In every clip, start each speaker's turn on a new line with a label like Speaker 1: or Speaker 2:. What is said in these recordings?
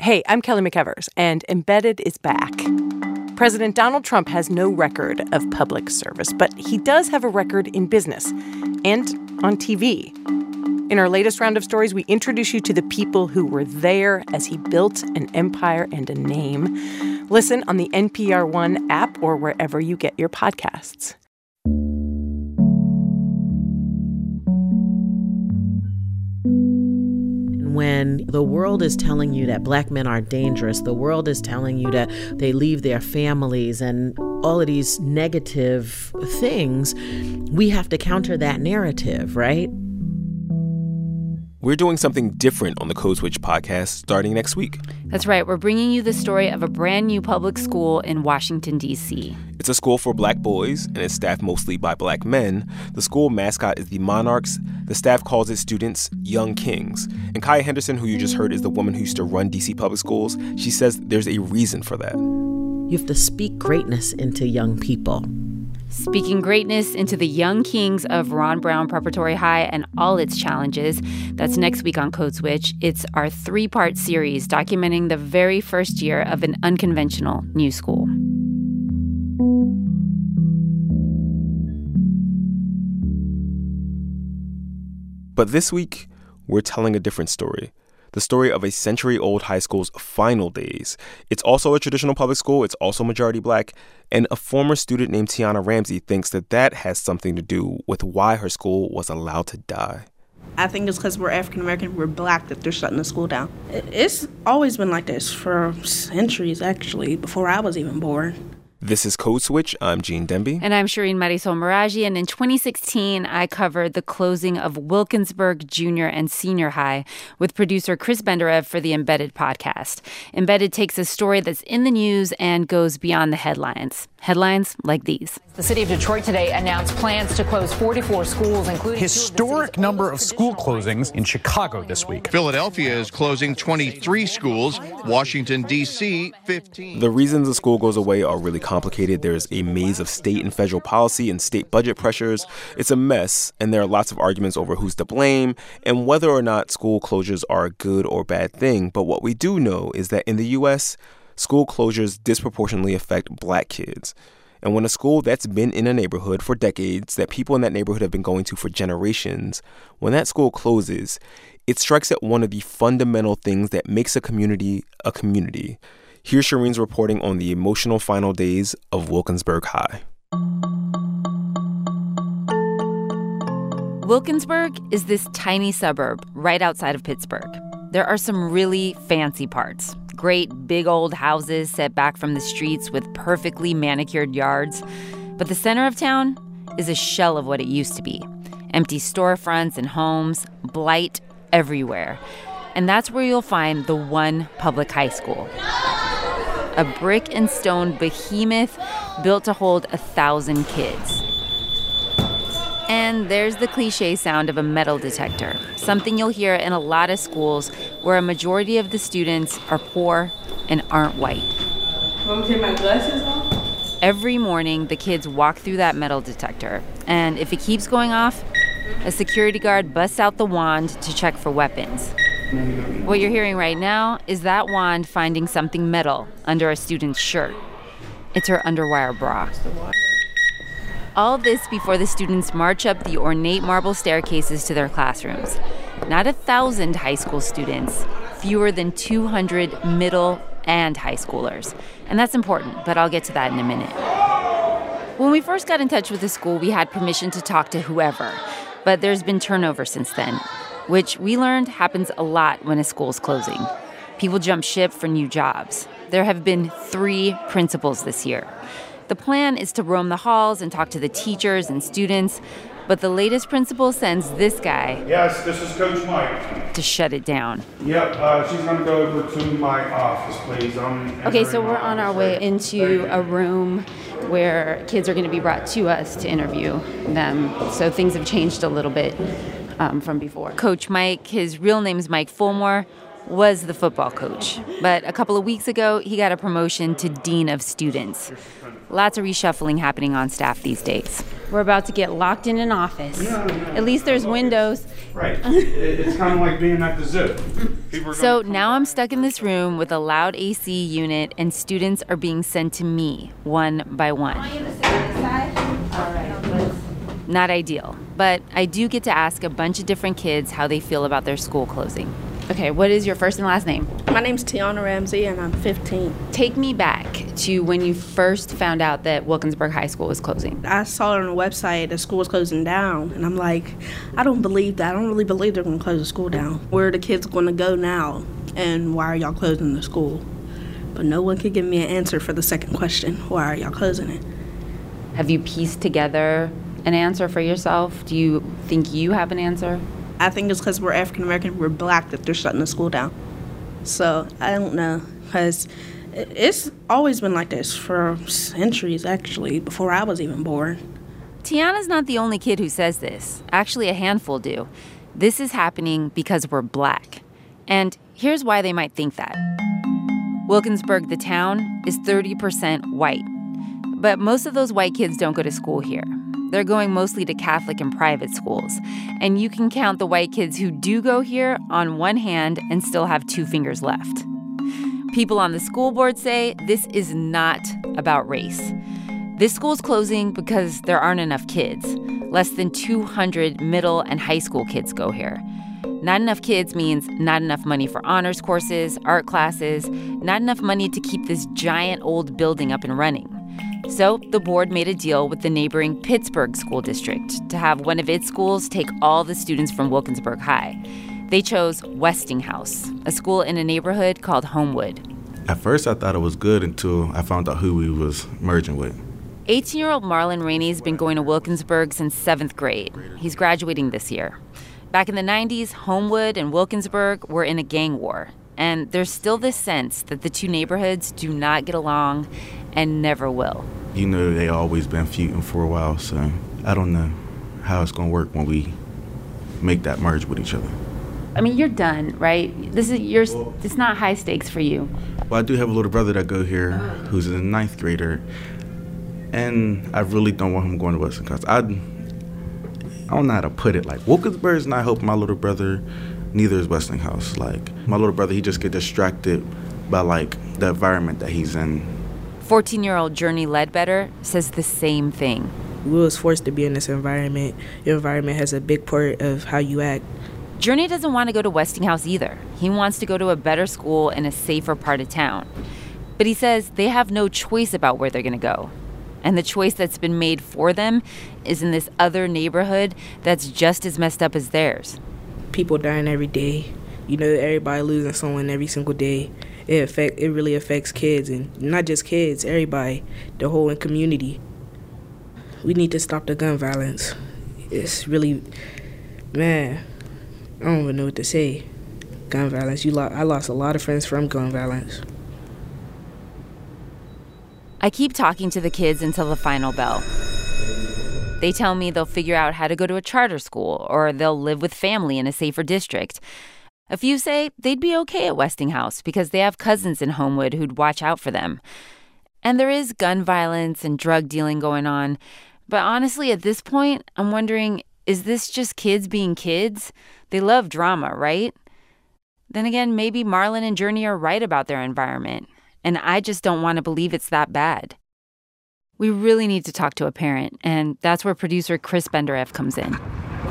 Speaker 1: Hey, I'm Kelly McEvers, and Embedded is back. President Donald Trump has no record of public service, but he does have a record in business and on TV. In our latest round of stories, we introduce you to the people who were there as he built an empire and a name. Listen on the NPR One app or wherever you get your podcasts.
Speaker 2: When the world is telling you that black men are dangerous, the world is telling you that they leave their families and all of these negative things, we have to counter that narrative, right?
Speaker 3: We're doing something different on the Code Switch podcast starting next week.
Speaker 4: That's right. We're bringing you the story of a brand new public school in Washington, D.C.
Speaker 3: It's a school for black boys and it's staffed mostly by black men. The school mascot is the Monarchs. The staff calls its students Young Kings. And Kaya Henderson, who you just heard, is the woman who used to run D.C. public schools. She says there's a reason for that.
Speaker 2: You have to speak greatness into young people.
Speaker 4: Speaking greatness into the young kings of Ron Brown Preparatory High and all its challenges. That's next week on Code Switch. It's our three part series documenting the very first year of an unconventional new school.
Speaker 3: But this week, we're telling a different story the story of a century old high school's final days. It's also a traditional public school, it's also majority black, and a former student named Tiana Ramsey thinks that that has something to do with why her school was allowed to die.
Speaker 5: I think it's because we're African American, we're black, that they're shutting the school down. It's always been like this for centuries, actually, before I was even born.
Speaker 3: This is Code Switch. I'm Gene Demby.
Speaker 4: And I'm Shireen Marisol Meraji. And in 2016, I covered the closing of Wilkinsburg Junior and Senior High with producer Chris Benderev for the Embedded podcast. Embedded takes a story that's in the news and goes beyond the headlines. Headlines like these.
Speaker 6: The city of Detroit today announced plans to close 44 schools, including
Speaker 7: historic of number of school closings in Chicago this week.
Speaker 8: Philadelphia is closing 23 schools, Washington, D.C., 15.
Speaker 3: The reasons a school goes away are really complicated. There's a maze of state and federal policy and state budget pressures. It's a mess, and there are lots of arguments over who's to blame and whether or not school closures are a good or bad thing. But what we do know is that in the U.S., school closures disproportionately affect black kids. And when a school that's been in a neighborhood for decades, that people in that neighborhood have been going to for generations, when that school closes, it strikes at one of the fundamental things that makes a community a community. Here's Shireen's reporting on the emotional final days of Wilkinsburg High.
Speaker 4: Wilkinsburg is this tiny suburb right outside of Pittsburgh. There are some really fancy parts, great big old houses set back from the streets with perfectly manicured yards. But the center of town is a shell of what it used to be empty storefronts and homes, blight everywhere. And that's where you'll find the one public high school a brick and stone behemoth built to hold a thousand kids. And there's the cliche sound of a metal detector, something you'll hear in a lot of schools where a majority of the students are poor and aren't white.
Speaker 5: Want me to take my glasses off?
Speaker 4: Every morning, the kids walk through that metal detector, and if it keeps going off, a security guard busts out the wand to check for weapons. What you're hearing right now is that wand finding something metal under a student's shirt. It's her underwire bra. All this before the students march up the ornate marble staircases to their classrooms. Not a thousand high school students, fewer than 200 middle and high schoolers. And that's important, but I'll get to that in a minute. When we first got in touch with the school, we had permission to talk to whoever, but there's been turnover since then, which we learned happens a lot when a school's closing. People jump ship for new jobs. There have been three principals this year. The plan is to roam the halls and talk to the teachers and students, but the latest principal sends this guy.
Speaker 9: Yes, this is Coach Mike.
Speaker 4: To shut it down.
Speaker 9: Yep, uh, she's gonna go over to my office, please. I'm
Speaker 10: okay, so we're on our way into a room where kids are going to be brought to us to interview them. So things have changed a little bit um, from before.
Speaker 4: Coach Mike, his real name is Mike Fulmore was the football coach. But a couple of weeks ago, he got a promotion to Dean of Students. Lots of reshuffling happening on staff these days.
Speaker 10: We're about to get locked in an office. At least there's windows.
Speaker 9: Right. It's kind of like being at the zoo. People are
Speaker 4: So now I'm stuck in this room with a loud AC unit, and students are being sent to me one by one. Not ideal, but I do get to ask a bunch of different kids how they feel about their school closing. Okay, what is your first and last name?
Speaker 5: My name's Tiana Ramsey, and I'm 15.
Speaker 10: Take me back to when you first found out that Wilkinsburg High School was closing.
Speaker 5: I saw it on the website the school was closing down, and I'm like, I don't believe that. I don't really believe they're going to close the school down. Where are the kids going to go now, and why are y'all closing the school? But no one could give me an answer for the second question why are y'all closing it?
Speaker 10: Have you pieced together an answer for yourself? Do you think you have an answer?
Speaker 5: I think it's because we're African American, we're black, that they're shutting the school down. So I don't know, because it's always been like this for centuries, actually, before I was even born.
Speaker 4: Tiana's not the only kid who says this. Actually, a handful do. This is happening because we're black. And here's why they might think that Wilkinsburg, the town, is 30% white. But most of those white kids don't go to school here. They're going mostly to Catholic and private schools. And you can count the white kids who do go here on one hand and still have two fingers left. People on the school board say this is not about race. This school's closing because there aren't enough kids. Less than 200 middle and high school kids go here. Not enough kids means not enough money for honors courses, art classes, not enough money to keep this giant old building up and running. So the board made a deal with the neighboring Pittsburgh School District to have one of its schools take all the students from Wilkinsburg High. They chose Westinghouse, a school in a neighborhood called Homewood.
Speaker 11: At first, I thought it was good until I found out who we was merging with.
Speaker 4: 18 year old Marlon Rainey's been going to Wilkinsburg since seventh grade. He's graduating this year. Back in the 90s, Homewood and Wilkinsburg were in a gang war. And there's still this sense that the two neighborhoods do not get along and never will.
Speaker 11: You know, they always been feuding for a while, so I don't know how it's gonna work when we make that merge with each other.
Speaker 10: I mean, you're done, right? This is your. It's not high stakes for you.
Speaker 11: Well, I do have a little brother that go here, uh-huh. who's a ninth grader, and I really don't want him going to Westinghouse. I, I don't know how to put it. Like Wilkinsburg's not helping my little brother. Neither is Westinghouse. Like my little brother, he just get distracted by like the environment that he's in.
Speaker 4: 14 year old Journey Ledbetter says the same thing.
Speaker 12: We was forced to be in this environment. Your environment has a big part of how you act.
Speaker 4: Journey doesn't want to go to Westinghouse either. He wants to go to a better school in a safer part of town. But he says they have no choice about where they're going to go. And the choice that's been made for them is in this other neighborhood that's just as messed up as theirs.
Speaker 12: People dying every day. You know, everybody losing someone every single day. It affect it really affects kids and not just kids, everybody, the whole community. We need to stop the gun violence. It's really man, I don't even know what to say. Gun violence. You lo- I lost a lot of friends from gun violence.
Speaker 4: I keep talking to the kids until the final bell. They tell me they'll figure out how to go to a charter school or they'll live with family in a safer district. A few say they'd be okay at Westinghouse because they have cousins in Homewood who'd watch out for them. And there is gun violence and drug dealing going on. But honestly, at this point, I'm wondering is this just kids being kids? They love drama, right? Then again, maybe Marlon and Journey are right about their environment, and I just don't want to believe it's that bad. We really need to talk to a parent, and that's where producer Chris Benderev comes in.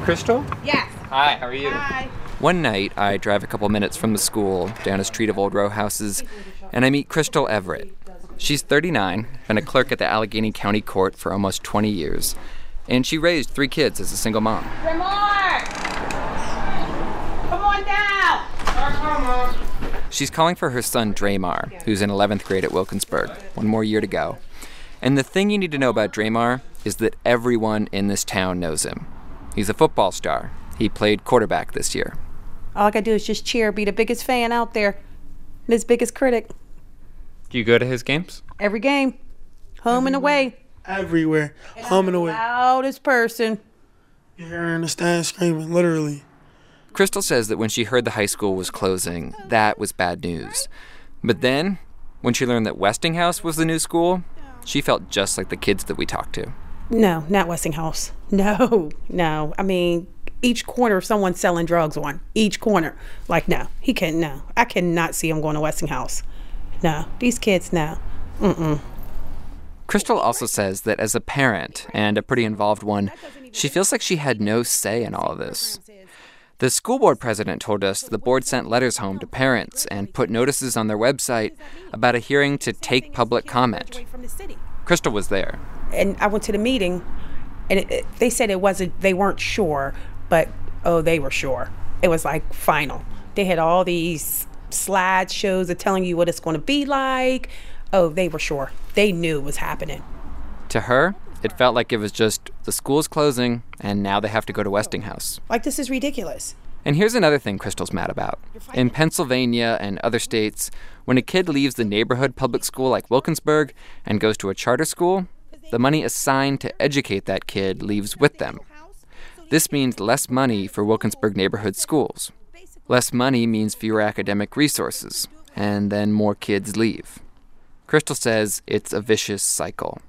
Speaker 13: Crystal?
Speaker 5: Yes.
Speaker 13: Hi, how are you?
Speaker 5: Hi.
Speaker 13: One night, I drive a couple minutes from the school down a street of old row houses, and I meet Crystal Everett. She's 39, been a clerk at the Allegheny County Court for almost 20 years, and she raised three kids as a single mom.
Speaker 14: Remar! Come on down! Come on.
Speaker 13: She's calling for her son Draymar, who's in 11th grade at Wilkinsburg, one more year to go. And the thing you need to know about Draymar is that everyone in this town knows him. He's a football star. He played quarterback this year.
Speaker 15: All I gotta do is just cheer, be the biggest fan out there, and his biggest critic.
Speaker 13: Do you go to his games?
Speaker 15: Every game, home and away.
Speaker 16: Everywhere, home and away.
Speaker 15: Loudest person.
Speaker 16: You're hearing the stand screaming, literally.
Speaker 13: Crystal says that when she heard the high school was closing, that was bad news. But then, when she learned that Westinghouse was the new school, she felt just like the kids that we talked to.
Speaker 15: No, not Westinghouse. No, no. I mean, each corner someone's selling drugs on. Each corner. Like, no, he can't. No, I cannot see him going to Westinghouse. No, these kids, no. Mm-mm.
Speaker 13: Crystal also says that as a parent, and a pretty involved one, she feels like she had no say in all of this. The school board president told us the board sent letters home to parents and put notices on their website about a hearing to take public comment. Crystal was there.
Speaker 15: And I went to the meeting, and it, it, they said it wasn't. They weren't sure, but oh, they were sure. It was like final. They had all these slideshows of telling you what it's going to be like. Oh, they were sure. They knew it was happening.
Speaker 13: To her, it felt like it was just the school's closing and now they have to go to Westinghouse.
Speaker 15: Like, this is ridiculous.
Speaker 13: And here's another thing Crystal's mad about. In Pennsylvania and other states, when a kid leaves the neighborhood public school like Wilkinsburg and goes to a charter school, the money assigned to educate that kid leaves with them. This means less money for Wilkinsburg neighborhood schools. Less money means fewer academic resources, and then more kids leave. Crystal says it's a vicious cycle.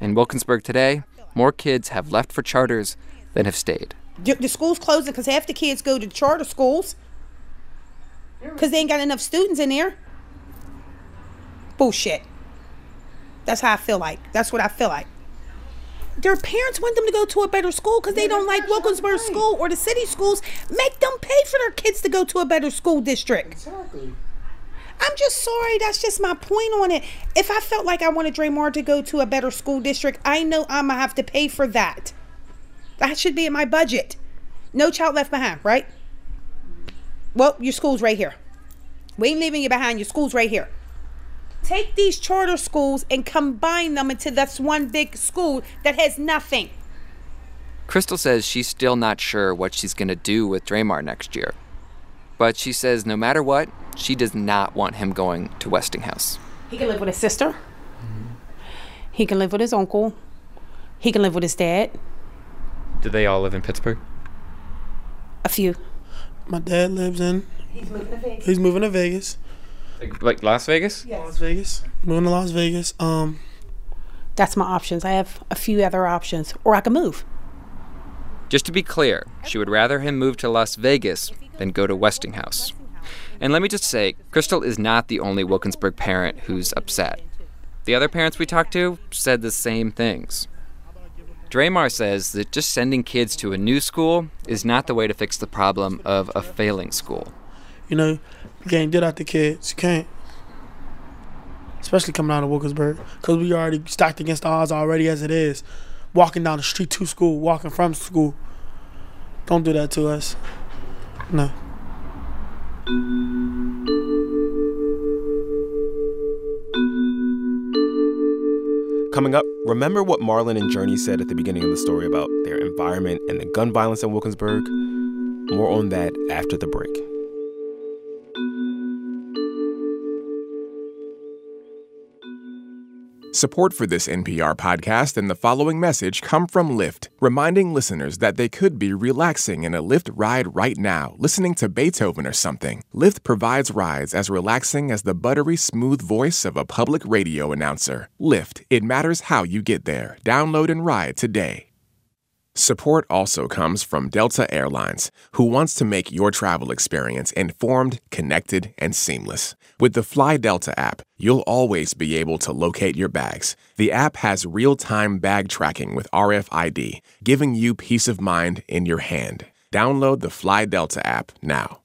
Speaker 13: In Wilkinsburg today, more kids have left for charters than have stayed.
Speaker 15: The school's closing because half the kids go to charter schools because they ain't got enough students in there. Bullshit. That's how I feel like. That's what I feel like. Their parents want them to go to a better school because they don't like Wilkinsburg school or the city schools. Make them pay for their kids to go to a better school district. Exactly. I'm just sorry. That's just my point on it. If I felt like I wanted Draymar to go to a better school district, I know I'm gonna have to pay for that. That should be in my budget. No child left behind, right? Well, your school's right here. We ain't leaving you behind. Your school's right here. Take these charter schools and combine them into this one big school that has nothing.
Speaker 13: Crystal says she's still not sure what she's going to do with Draymar next year. But she says no matter what, she does not want him going to Westinghouse.
Speaker 15: He can live with his sister. Mm-hmm. He can live with his uncle. He can live with his dad.
Speaker 13: Do they all live in Pittsburgh?
Speaker 15: A few.
Speaker 16: My dad lives in.
Speaker 15: He's moving to Vegas.
Speaker 16: He's moving to Vegas.
Speaker 13: Like, like Las Vegas?
Speaker 16: Yes. Las Vegas. Moving to Las Vegas. Um.
Speaker 15: That's my options. I have a few other options, or I can move.
Speaker 13: Just to be clear, she would rather him move to Las Vegas than go to Westinghouse. And let me just say, Crystal is not the only Wilkinsburg parent who's upset. The other parents we talked to said the same things. Draymar says that just sending kids to a new school is not the way to fix the problem of a failing school.
Speaker 16: You know, you can't get out the kids. You can't. Especially coming out of Wilkinsburg. Because we already stacked against the odds already as it is. Walking down the street to school, walking from school. Don't do that to us. No.
Speaker 3: Coming up, remember what Marlon and Journey said at the beginning of the story about their environment and the gun violence in Wilkinsburg? More on that after the break.
Speaker 17: Support for this NPR podcast and the following message come from Lyft, reminding listeners that they could be relaxing in a Lyft ride right now, listening to Beethoven or something. Lyft provides rides as relaxing as the buttery smooth voice of a public radio announcer. Lyft, it matters how you get there. Download and ride today. Support also comes from Delta Airlines, who wants to make your travel experience informed, connected, and seamless. With the Fly Delta app, you'll always be able to locate your bags. The app has real time bag tracking with RFID, giving you peace of mind in your hand. Download the Fly Delta app now.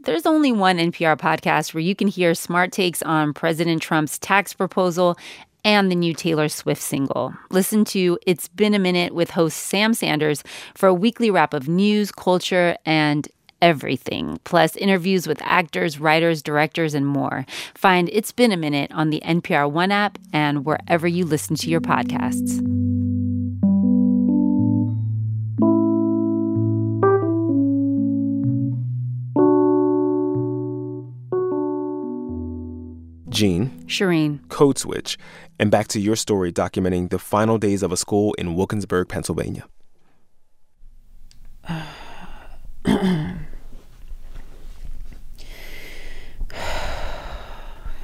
Speaker 4: There's only one NPR podcast where you can hear smart takes on President Trump's tax proposal and the new Taylor Swift single. Listen to It's Been a Minute with host Sam Sanders for a weekly wrap of news, culture, and everything, plus interviews with actors, writers, directors, and more. Find It's Been a Minute on the NPR One app and wherever you listen to your podcasts.
Speaker 3: Gene.
Speaker 4: Shireen.
Speaker 3: Code Switch. And back to your story documenting the final days of a school in Wilkinsburg, Pennsylvania.
Speaker 10: oh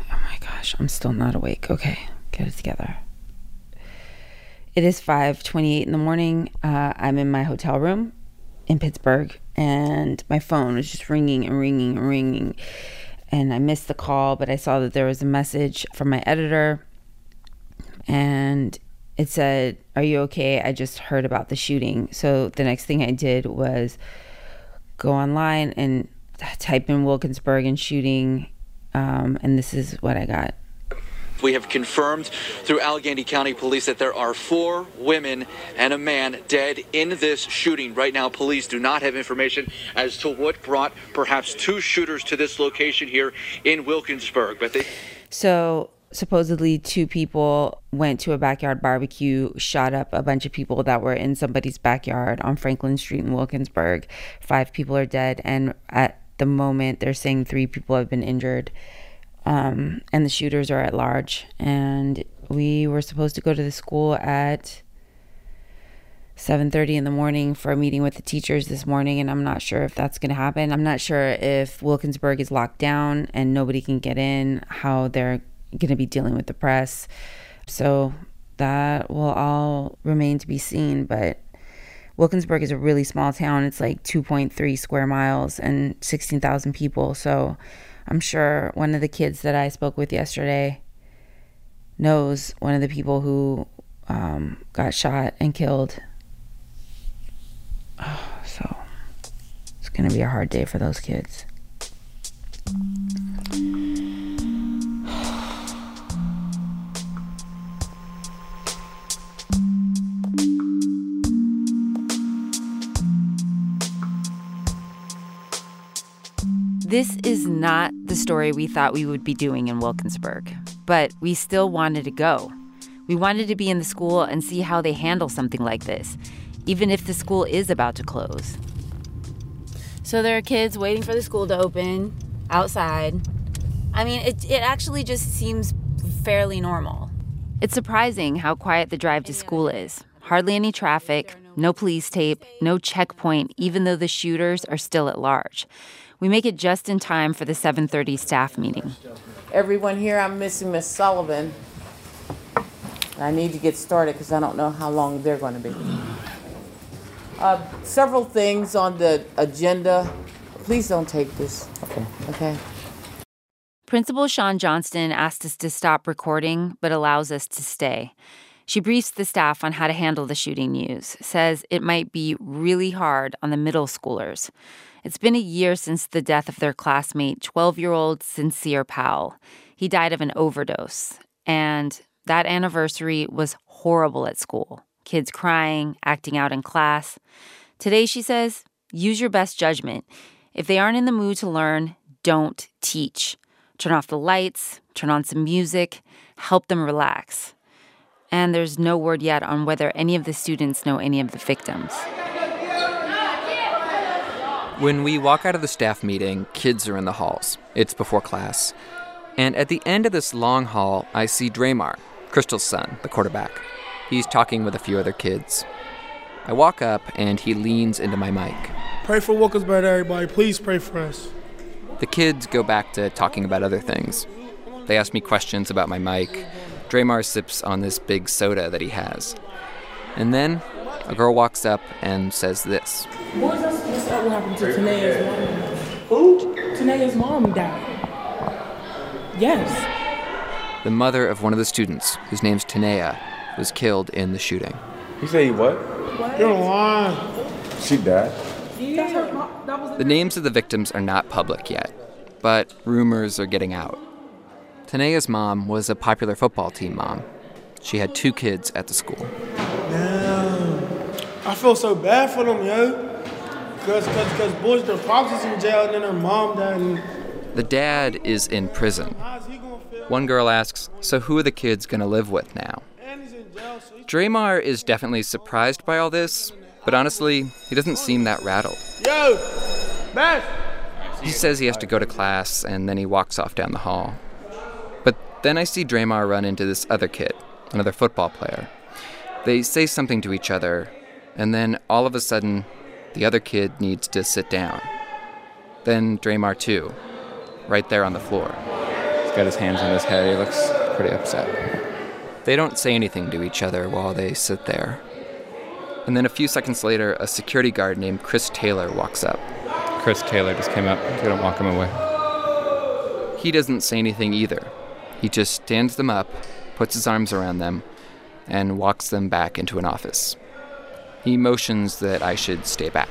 Speaker 10: my gosh, I'm still not awake. Okay, get it together. It is 5:28 in the morning. Uh, I'm in my hotel room in Pittsburgh, and my phone was just ringing and ringing and ringing. And I missed the call, but I saw that there was a message from my editor, and it said, "Are you okay? I just heard about the shooting." So the next thing I did was go online and type in Wilkinsburg and shooting, um, and this is what I got.
Speaker 18: We have confirmed through Allegheny County Police that there are four women and a man dead in this shooting. Right now, police do not have information as to what brought perhaps two shooters to this location here in Wilkinsburg. But they.
Speaker 10: So supposedly two people went to a backyard barbecue, shot up a bunch of people that were in somebody's backyard on Franklin Street in Wilkinsburg. Five people are dead, and at the moment, they're saying three people have been injured. Um, and the shooters are at large. And we were supposed to go to the school at 7:30 in the morning for a meeting with the teachers this morning and I'm not sure if that's going to happen. I'm not sure if Wilkinsburg is locked down and nobody can get in, how they're going to be dealing with the press. So that will all remain to be seen, but Wilkinsburg is a really small town. It's like 2.3 square miles and 16,000 people. So I'm sure one of the kids that I spoke with yesterday knows one of the people who um, got shot and killed. So it's going to be a hard day for those kids.
Speaker 4: This is not the story we thought we would be doing in Wilkinsburg, but we still wanted to go. We wanted to be in the school and see how they handle something like this, even if the school is about to close.
Speaker 10: So there are kids waiting for the school to open outside. I mean, it, it actually just seems fairly normal.
Speaker 4: It's surprising how quiet the drive to school is. Hardly any traffic, no police tape, no checkpoint, even though the shooters are still at large. We make it just in time for the 7:30 staff meeting.
Speaker 19: Everyone here, I'm missing Miss Sullivan. I need to get started because I don't know how long they're going to be. Uh, several things on the agenda. Please don't take this. Okay. Okay.
Speaker 4: Principal Sean Johnston asked us to stop recording, but allows us to stay. She briefs the staff on how to handle the shooting news, says it might be really hard on the middle schoolers. It's been a year since the death of their classmate, 12 year old Sincere Powell. He died of an overdose. And that anniversary was horrible at school kids crying, acting out in class. Today, she says, use your best judgment. If they aren't in the mood to learn, don't teach. Turn off the lights, turn on some music, help them relax. And there's no word yet on whether any of the students know any of the victims.
Speaker 13: When we walk out of the staff meeting, kids are in the halls. It's before class. And at the end of this long hall, I see Dre'Mar, Crystal's son, the quarterback. He's talking with a few other kids. I walk up and he leans into my mic.
Speaker 16: Pray for Wilkinsburg, everybody. Please pray for us.
Speaker 13: The kids go back to talking about other things. They ask me questions about my mic. Dre'Mar sips on this big soda that he has. And then a girl walks up and says this.
Speaker 12: What, what's that what happened to Tanea's mom? Who? Tanea's mom died. Yes.
Speaker 13: The mother of one of the students, whose name's Tanea, was killed in the shooting.
Speaker 9: You say what?
Speaker 12: What?
Speaker 16: You're lying.
Speaker 9: She died.
Speaker 12: That's her mom. That was
Speaker 13: The names of the victims are not public yet, but rumors are getting out. Tanea's mom was a popular football team mom. She had two kids at the school.
Speaker 16: Damn. I feel so bad for them, yo. Cause, cause, cause boys, their pops is in jail, and then their mom died. And
Speaker 13: The dad is in prison. One girl asks, So who are the kids gonna live with now? Dre'Mar is definitely surprised by all this, but honestly, he doesn't seem that rattled.
Speaker 16: yo, Beth.
Speaker 13: He says he has to go to class and then he walks off down the hall. But then I see Dre'Mar run into this other kid, another football player. They say something to each other, and then all of a sudden, the other kid needs to sit down. Then Dre'Mar too, right there on the floor.
Speaker 20: He's got his hands on his head. He looks pretty upset.
Speaker 13: They don't say anything to each other while they sit there. And then a few seconds later, a security guard named Chris Taylor walks up.
Speaker 21: Chris Taylor just came up. He's gonna walk him away.
Speaker 13: He doesn't say anything either. He just stands them up, puts his arms around them, and walks them back into an office. He motions that I should stay back.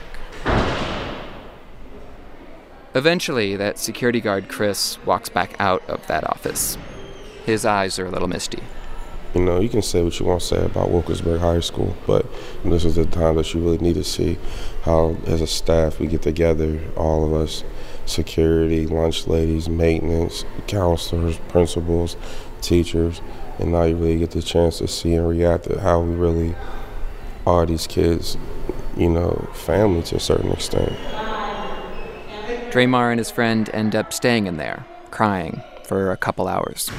Speaker 13: Eventually, that security guard, Chris, walks back out of that office. His eyes are a little misty.
Speaker 22: You know, you can say what you want to say about Wilkinsburg High School, but this is the time that you really need to see how, as a staff, we get together, all of us security, lunch ladies, maintenance, counselors, principals, teachers, and now you really get the chance to see and react to how we really are these kids, you know, family to a certain extent.
Speaker 13: Draymar and his friend end up staying in there, crying, for a couple hours.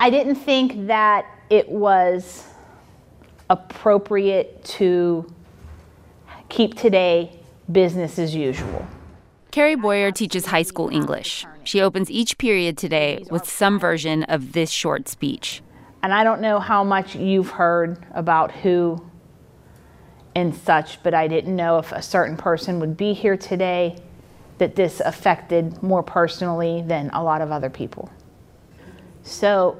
Speaker 23: I didn't think that it was appropriate to keep today business as usual.
Speaker 4: Carrie Boyer teaches high school English. She opens each period today with some version of this short speech.
Speaker 23: And I don't know how much you've heard about who and such, but I didn't know if a certain person would be here today that this affected more personally than a lot of other people. So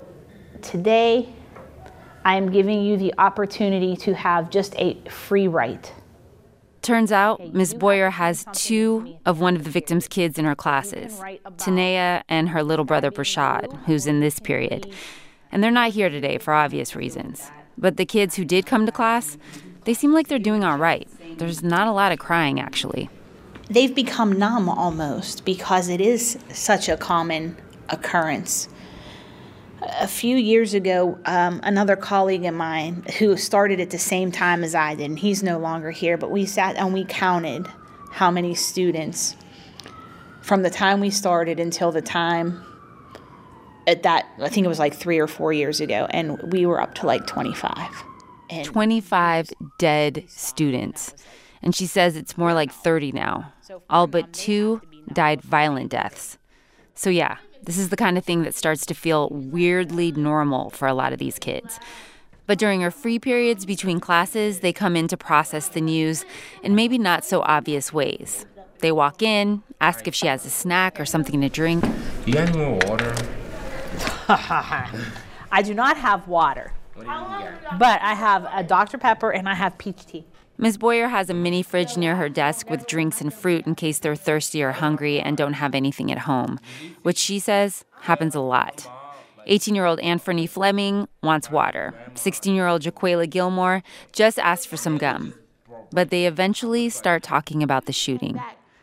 Speaker 23: today, I am giving you the opportunity to have just a free write.
Speaker 4: Turns out, Ms. Boyer has two of one of the victim's kids in her classes Tanea and her little brother Brashad, who's in this period. And they're not here today for obvious reasons. But the kids who did come to class, they seem like they're doing all right. There's not a lot of crying, actually.
Speaker 24: They've become numb almost because it is such a common occurrence. A few years ago, um, another colleague of mine who started at the same time as I did, and he's no longer here, but we sat and we counted how many students from the time we started until the time at that, I think it was like three or four years ago, and we were up to like 25. And
Speaker 4: 25 dead students. And she says it's more like 30 now. All but two died violent deaths. So, yeah, this is the kind of thing that starts to feel weirdly normal for a lot of these kids. But during her free periods between classes, they come in to process the news in maybe not so obvious ways. They walk in, ask if she has a snack or something to drink.
Speaker 25: You got any more water?
Speaker 24: I do not have water, but I have a Dr. Pepper and I have peach tea.
Speaker 4: Ms. Boyer has a mini fridge near her desk with drinks and fruit in case they're thirsty or hungry and don't have anything at home, which she says happens a lot. 18 year old Anthony Fleming wants water. 16 year old Jaquela Gilmore just asked for some gum. But they eventually start talking about the shooting.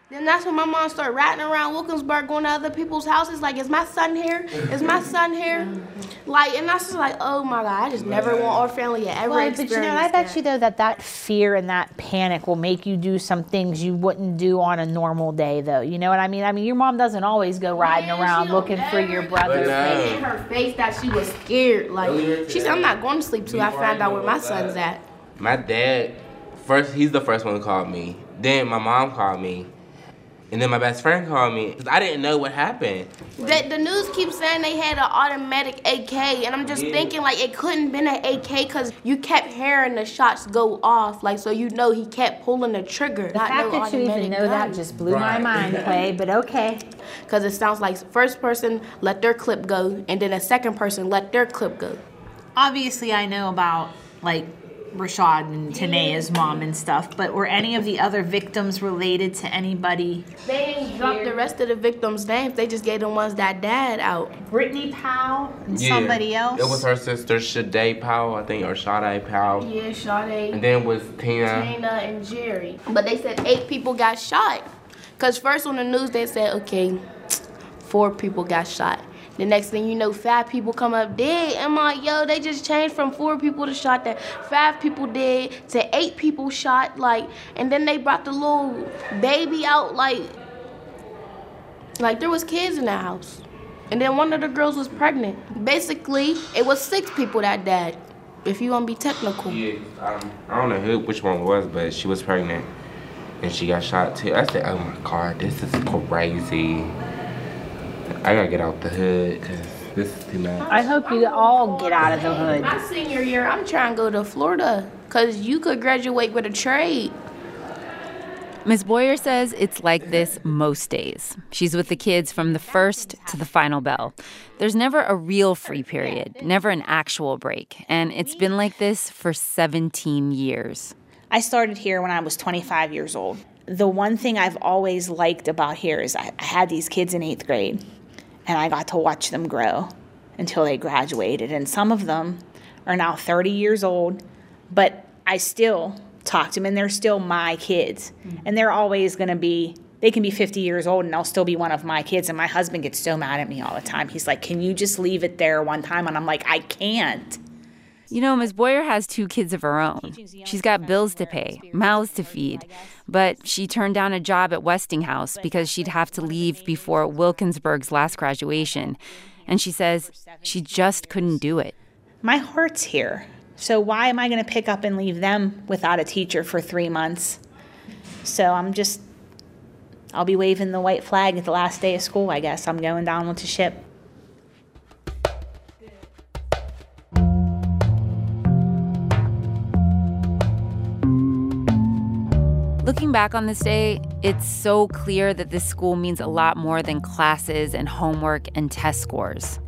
Speaker 5: Then that's when my mom started ratting around Wilkinsburg, going to other people's houses. Like, is my son here? Is my son here? Like, and I was just like, oh my God, I just never want our family to ever
Speaker 24: Well, but you know, I bet
Speaker 5: that.
Speaker 24: you though that that fear and that panic will make you do some things you wouldn't do on a normal day, though. You know what I mean? I mean, your mom doesn't always go riding around looking for your brother.
Speaker 5: Say in her face that she was scared. Like, she said, I'm not going to sleep till I find out where my son's at.
Speaker 25: My dad, first, he's the first one to call me. Then my mom called me. And then my best friend called me. 'Cause I didn't know what happened.
Speaker 5: The, the news keeps saying they had an automatic AK, and I'm just
Speaker 25: Yeah.
Speaker 5: thinking like it couldn't been an AK because you kept hearing the shots go off, like so you know he kept pulling the trigger.
Speaker 24: The fact that you even know that just blew my mind, Clay. But okay.
Speaker 5: Because it sounds like first person let their clip go, and then a second person let their clip go.
Speaker 24: Obviously, I know about like Rashad and Tanea's mom and stuff, but were any of the other victims related to anybody?
Speaker 5: They didn't drop the rest of the victims' names. They just gave the ones that died out.
Speaker 24: Brittany Powell and
Speaker 25: Yeah.
Speaker 24: somebody else.
Speaker 25: It was her sister, Sade Powell, I think, or Sade Powell.
Speaker 5: Yeah, Sade.
Speaker 25: And then was Tina.
Speaker 5: Tina and Jerry. But they said eight people got shot. Cause first on the news they said, okay, four people got shot. The next thing you know, five people come up dead. I'm like, yo, they just changed from four people to shot that five people dead to eight people shot. Like, and then they brought the little baby out. Like, like there was kids in the house, and then one of the girls was pregnant. Basically, it was six people that died. If you want to be technical.
Speaker 25: Yeah, um, I don't know who, which one was, but she was pregnant. And she got shot too. I said, oh my God, this is crazy. I gotta get out the hood, cause
Speaker 26: This is too much.
Speaker 24: I hope you all get out of the hood.
Speaker 27: My senior year, I'm trying to go to Florida because you could graduate with a trade.
Speaker 4: Ms. Boyer says it's like this most days. She's with the kids from the first to the final bell. There's never a real free period, never an actual break. And it's been like this for 17 years.
Speaker 24: I started here when I was 25 years old. The one thing I've always liked about here is I, I had these kids in eighth grade, and I got to watch them grow until they graduated. And some of them are now 30 years old, but I still talk to them, and they're still my kids. Mm-hmm. And they're always going to be, they can be 50 years old and they'll still be one of my kids. And my husband gets so mad at me all the time. He's like, Can you just leave it there one time? And I'm like, I can't.
Speaker 4: You know, Ms. Boyer has two kids of her own. She's got bills to pay, mouths to feed, but she turned down a job at Westinghouse because she'd have to leave before Wilkinsburg's last graduation. And she says she just couldn't do it.
Speaker 24: My heart's here. So why am I going to pick up and leave them without a teacher for three months? So I'm just, I'll be waving the white flag at the last day of school, I guess. I'm going down with the ship.
Speaker 4: Looking back on this day, it's so clear that this school means a lot more than classes and homework and test scores.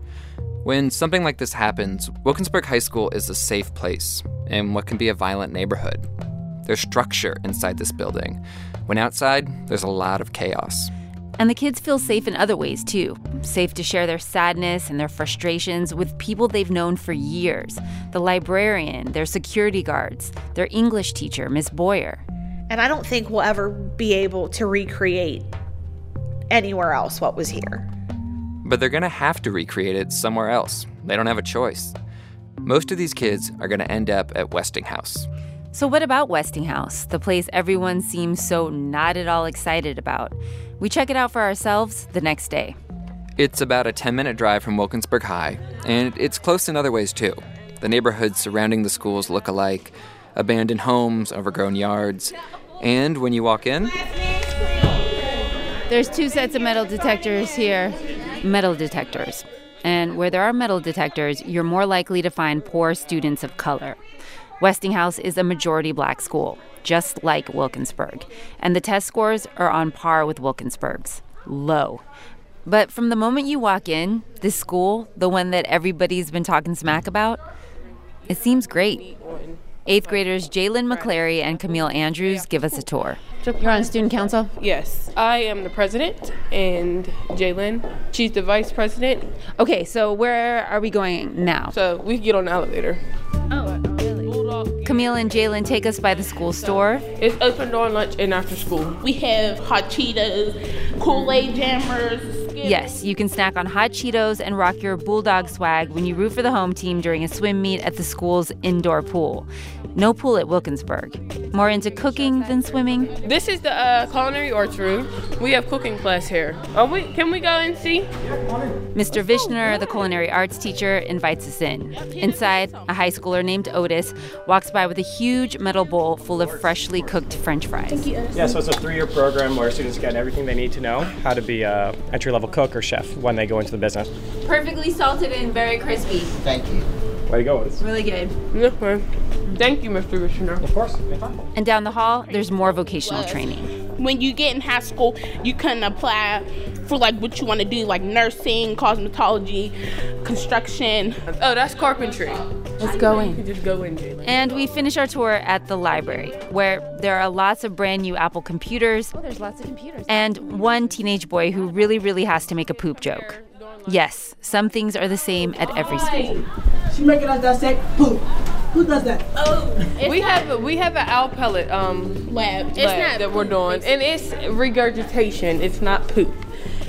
Speaker 13: When something like this happens, Wilkinsburg High School is a safe place in what can be a violent neighborhood. There's structure inside this building, when outside, there's a lot of chaos.
Speaker 4: And the kids feel safe in other ways, too. Safe to share their sadness and their frustrations with people they've known for years the librarian, their security guards, their English teacher, Miss Boyer.
Speaker 24: And I don't think we'll ever be able to recreate anywhere else what was here.
Speaker 13: But they're gonna have to recreate it somewhere else. They don't have a choice. Most of these kids are gonna end up at Westinghouse.
Speaker 4: So, what about Westinghouse, the place everyone seems so not at all excited about? We check it out for ourselves the next day.
Speaker 13: It's about a 10 minute drive from Wilkinsburg High, and it's close in other ways too. The neighborhoods surrounding the schools look alike abandoned homes, overgrown yards. And when you walk in,
Speaker 4: There's two sets of metal detectors here. Metal detectors. And where there are metal detectors, you're more likely to find poor students of color. Westinghouse is a majority black school, just like Wilkinsburg. And the test scores are on par with Wilkinsburg's low. But from the moment you walk in, this school, the one that everybody's been talking smack about, it seems great. Eighth graders Jalen McClary and Camille Andrews give us a tour. You're on student council?
Speaker 28: Yes, I am the president, and Jalen, she's the vice president.
Speaker 4: Okay, so where are we going now?
Speaker 28: So we get on the elevator. Oh, really?
Speaker 4: Camille and Jalen take us by the school store.
Speaker 28: It's open during lunch and after school.
Speaker 27: We have hot Cheetos, Kool-Aid jammers.
Speaker 4: Yes, you can snack on hot Cheetos and rock your Bulldog swag when you root for the home team during a swim meet at the school's indoor pool. No pool at Wilkinsburg. More into cooking than swimming?
Speaker 28: This is the uh, culinary arts room. We have cooking class here. Oh, we, can we go and see?
Speaker 4: Mr. Vishner, the culinary arts teacher, invites us in. Inside, a high schooler named Otis walks by with a huge metal bowl full of freshly cooked french fries.
Speaker 29: Thank you, Yeah, so it's a three year program where students get everything they need to know how to be a entry level cook or chef when they go into the business.
Speaker 4: Perfectly salted and very crispy.
Speaker 29: Thank you. Way to go, Otis.
Speaker 4: Really good.
Speaker 28: Yes, ma'am. Thank you, Mr. Vishner.
Speaker 29: Of course.
Speaker 4: And down the hall, there's more vocational training.
Speaker 27: When you get in high school, you can apply for like what you want to do, like nursing, cosmetology, construction.
Speaker 28: Oh, that's carpentry.
Speaker 4: Let's go in.
Speaker 28: You just go in, Jalen.
Speaker 4: And we finish our tour at the library, where there are lots of brand new Apple computers.
Speaker 24: Oh, there's lots of computers.
Speaker 4: And one teenage boy who really, really has to make a poop joke. Yes, some things are the same at every school.
Speaker 30: She making us dissect poop. Who does that?
Speaker 27: Oh,
Speaker 28: we have we have an owl pellet um
Speaker 27: lab,
Speaker 28: lab
Speaker 27: It's not
Speaker 28: that we're doing, and it's regurgitation. It's not poop.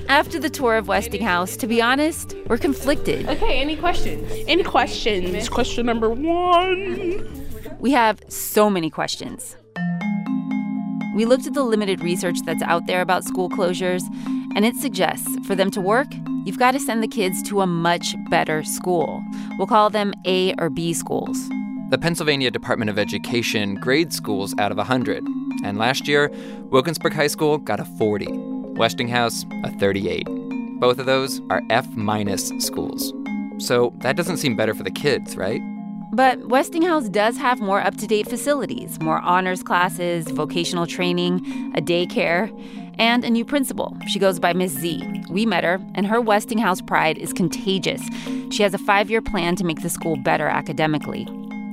Speaker 4: After the tour of Westinghouse, to be honest, we're conflicted.
Speaker 28: Okay, any questions?
Speaker 27: Any questions? Question number one.
Speaker 4: We have so many questions. We looked at the limited research that's out there about school closures, and it suggests for them to work, you've got to send the kids to a much better school. We'll call them A or B schools.
Speaker 13: The Pennsylvania Department of Education grades schools out of 100, and last year, Wilkinsburg High School got a 40, Westinghouse a 38. Both of those are F minus schools. So that doesn't seem better for the kids, right?
Speaker 4: But Westinghouse does have more up to date facilities, more honors classes, vocational training, a daycare, and a new principal. She goes by Miss Z. We met her, and her Westinghouse pride is contagious. She has a five year plan to make the school better academically.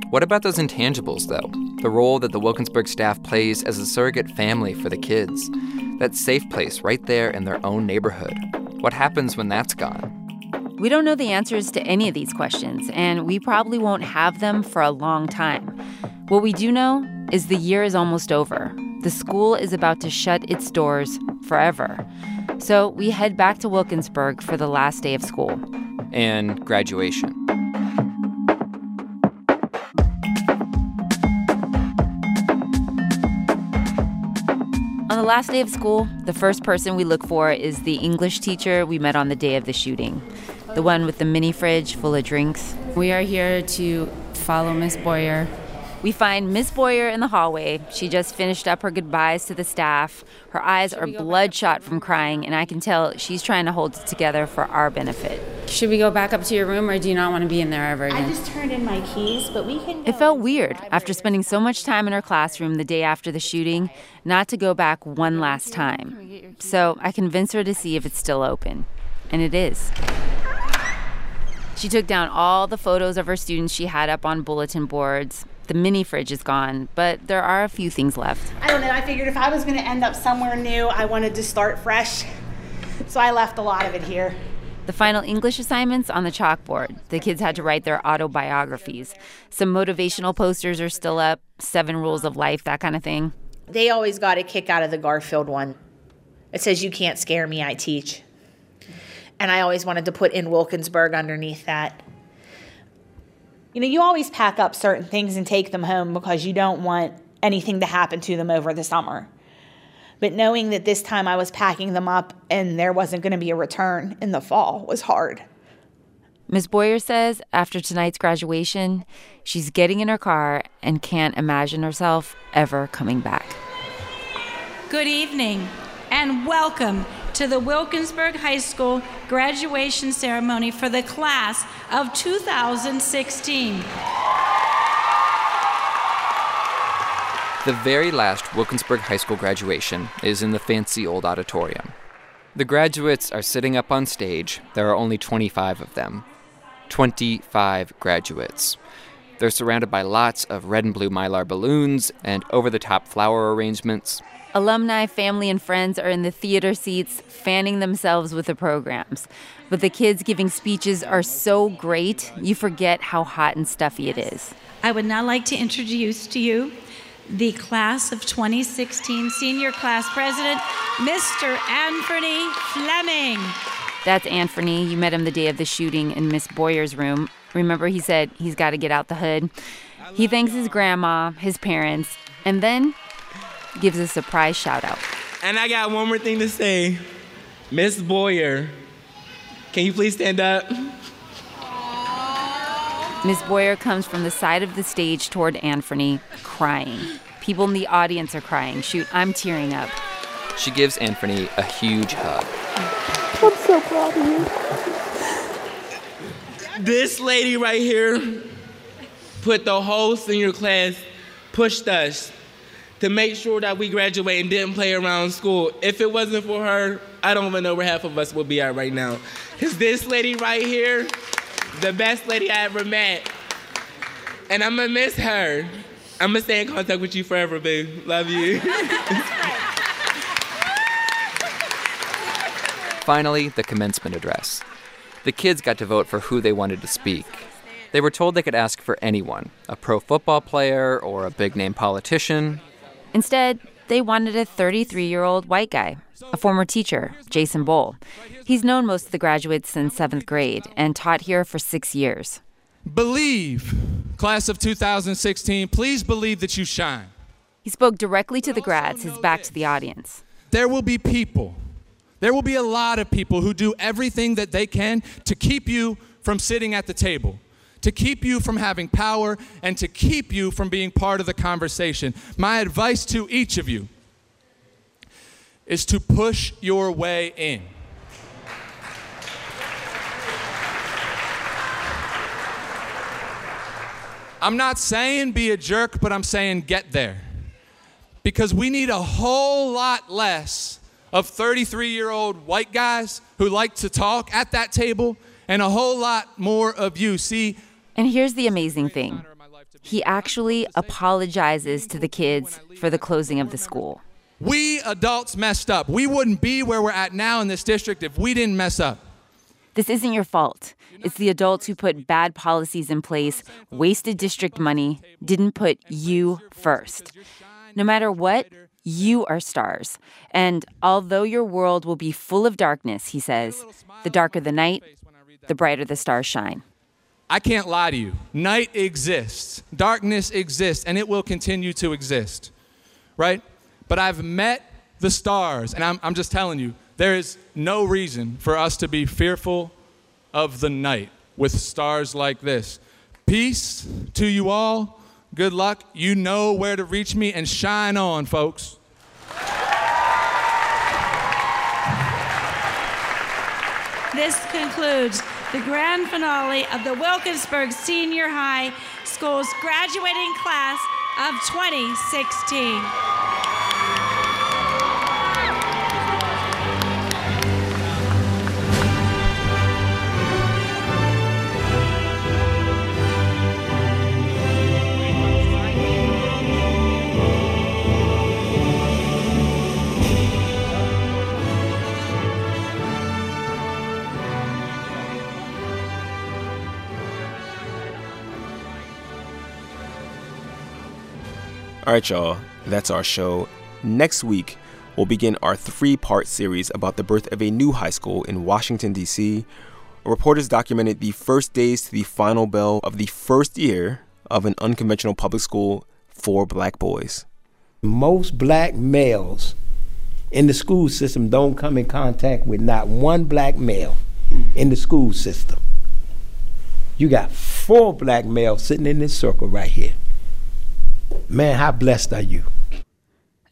Speaker 13: What about those intangibles, though? The role that the Wilkinsburg staff plays as a surrogate family for the kids. That safe place right there in their own neighborhood. What happens when that's gone?
Speaker 4: We don't know the answers to any of these questions, and we probably won't have them for a long time. What we do know is the year is almost over. The school is about to shut its doors forever. So we head back to Wilkinsburg for the last day of school.
Speaker 13: And graduation.
Speaker 4: Last day of school, the first person we look for is the English teacher we met on the day of the shooting, the one with the mini fridge full of drinks.
Speaker 10: We are here to follow Miss Boyer.
Speaker 4: We find Miss Boyer in the hallway. She just finished up her goodbyes to the staff. Her eyes are bloodshot from crying, and I can tell she's trying to hold it together for our benefit.
Speaker 10: Should we go back up to your room, or do you not want to be in there ever again?
Speaker 31: I just turned in my keys, but we can.
Speaker 4: It felt weird after spending so much time in her classroom the day after the shooting not to go back one last time. So I convinced her to see if it's still open. And it is. She took down all the photos of her students she had up on bulletin boards. The mini fridge is gone, but there are a few things left.
Speaker 31: I don't know. I figured if I was going to end up somewhere new, I wanted to start fresh. So I left a lot of it here.
Speaker 4: The final English assignments on the chalkboard. The kids had to write their autobiographies. Some motivational posters are still up, seven rules of life, that kind of thing.
Speaker 31: They always got a kick out of the Garfield one. It says, You can't scare me, I teach. And I always wanted to put in Wilkinsburg underneath that. You know, you always pack up certain things and take them home because you don't want anything to happen to them over the summer. But knowing that this time I was packing them up and there wasn't going to be a return in the fall was hard.
Speaker 4: Ms. Boyer says after tonight's graduation, she's getting in her car and can't imagine herself ever coming back.
Speaker 32: Good evening and welcome to the Wilkinsburg High School graduation ceremony for the class of 2016.
Speaker 13: The very last Wilkinsburg High School graduation is in the fancy old auditorium. The graduates are sitting up on stage. There are only 25 of them. 25 graduates. They're surrounded by lots of red and blue mylar balloons and over the top flower arrangements.
Speaker 4: Alumni, family, and friends are in the theater seats, fanning themselves with the programs. But the kids giving speeches are so great, you forget how hot and stuffy it is.
Speaker 32: I would now like to introduce to you the class of 2016 senior class president, Mr. Anthony Fleming.
Speaker 4: That's Anthony. You met him the day of the shooting in Miss Boyer's room. Remember, he said he's got to get out the hood. He thanks his grandma, his parents, and then gives a surprise shout out.
Speaker 26: And I got one more thing to say. Miss Boyer, can you please stand up?
Speaker 4: Miss Boyer comes from the side of the stage toward Anthony, crying. People in the audience are crying. Shoot, I'm tearing up.
Speaker 13: She gives Anthony a huge hug.
Speaker 30: I'm so proud of you.
Speaker 26: This lady right here put the whole senior class, pushed us to make sure that we graduate and didn't play around school. If it wasn't for her, I don't even know where half of us would be at right now. Because this lady right here, the best lady I ever met. And I'm gonna miss her. I'm gonna stay in contact with you forever, babe. Love you.
Speaker 13: Finally, the commencement address. The kids got to vote for who they wanted to speak. They were told they could ask for anyone a pro football player or a big name politician.
Speaker 4: Instead, they wanted a 33 year old white guy, a former teacher, Jason Bowl. He's known most of the graduates since seventh grade and taught here for six years.
Speaker 33: Believe, class of 2016, please believe that you shine.
Speaker 4: He spoke directly to the grads, his back to the audience.
Speaker 33: There will be people, there will be a lot of people who do everything that they can to keep you from sitting at the table to keep you from having power and to keep you from being part of the conversation. My advice to each of you is to push your way in. I'm not saying be a jerk, but I'm saying get there. Because we need a whole lot less of 33 year old white guys who like to talk at that table and a whole lot more of you. See,
Speaker 4: And here's the amazing thing he actually apologizes to the kids for the closing of the school.
Speaker 33: we adults messed up. We wouldn't be where we're at now in this district if we didn't mess up.
Speaker 4: This isn't your fault. It's the adults who put bad policies in place, wasted district money, didn't put you first. No matter what, you are stars. And although your world will be full of darkness, he says, the darker the night, the brighter the stars shine.
Speaker 33: I can't lie to you. Night exists, darkness exists, and it will continue to exist, right? But I've met the stars, and I'm, I'm just telling you, there is no reason for us to be fearful of the night with stars like this. Peace to you all. Good luck. You know where to reach me, and shine on, folks.
Speaker 32: This concludes the grand finale of the Wilkinsburg Senior High School's graduating class of 2016.
Speaker 3: All right, y'all, that's our show. Next week, we'll begin our three part series about the birth of a new high school in Washington, D.C. Reporters documented the first days to the final bell of the first year of an unconventional public school for black boys.
Speaker 34: Most black males in the school system don't come in contact with not one black male in the school system. You got four black males sitting in this circle right here. Man, how blessed are you?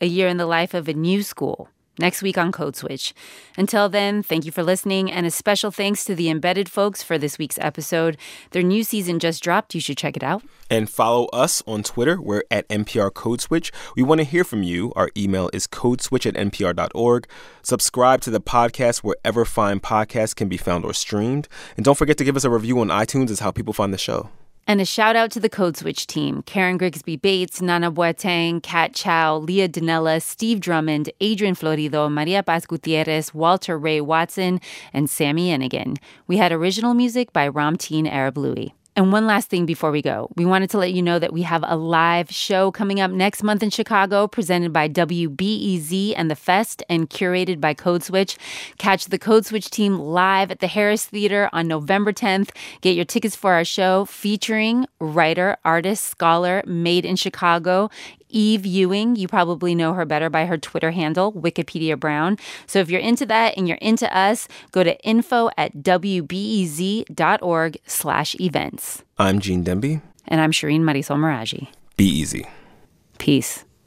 Speaker 4: A year in the life of a new school. Next week on Code Switch. Until then, thank you for listening, and a special thanks to the embedded folks for this week's episode. Their new season just dropped. You should check it out.
Speaker 3: And follow us on Twitter. We're at NPR Code Switch. We want to hear from you. Our email is codeswitch at npr.org. Subscribe to the podcast wherever fine podcasts can be found or streamed. And don't forget to give us a review on iTunes, is how people find the show.
Speaker 4: And a shout out to the Code Switch team Karen Grigsby Bates, Nana Boateng, Kat Chow, Leah Donnella, Steve Drummond, Adrian Florido, Maria Paz Gutierrez, Walter Ray Watson, and Sami Yenigun. We had original music by Ramtin Arablouei. And one last thing before we go. We wanted to let you know that we have a live show coming up next month in Chicago, presented by WBEZ and The Fest and curated by Code Switch. Catch the Code Switch team live at the Harris Theater on November 10th. Get your tickets for our show featuring writer, artist, scholar, made in Chicago, Eve Ewing. You probably know her better by her Twitter handle, Wikipedia Brown. So if you're into that and you're into us, go to info at wbez.org slash events.
Speaker 3: I'm Gene Demby.
Speaker 4: And I'm Shereen Marisol Meraji.
Speaker 3: Be easy.
Speaker 4: Peace.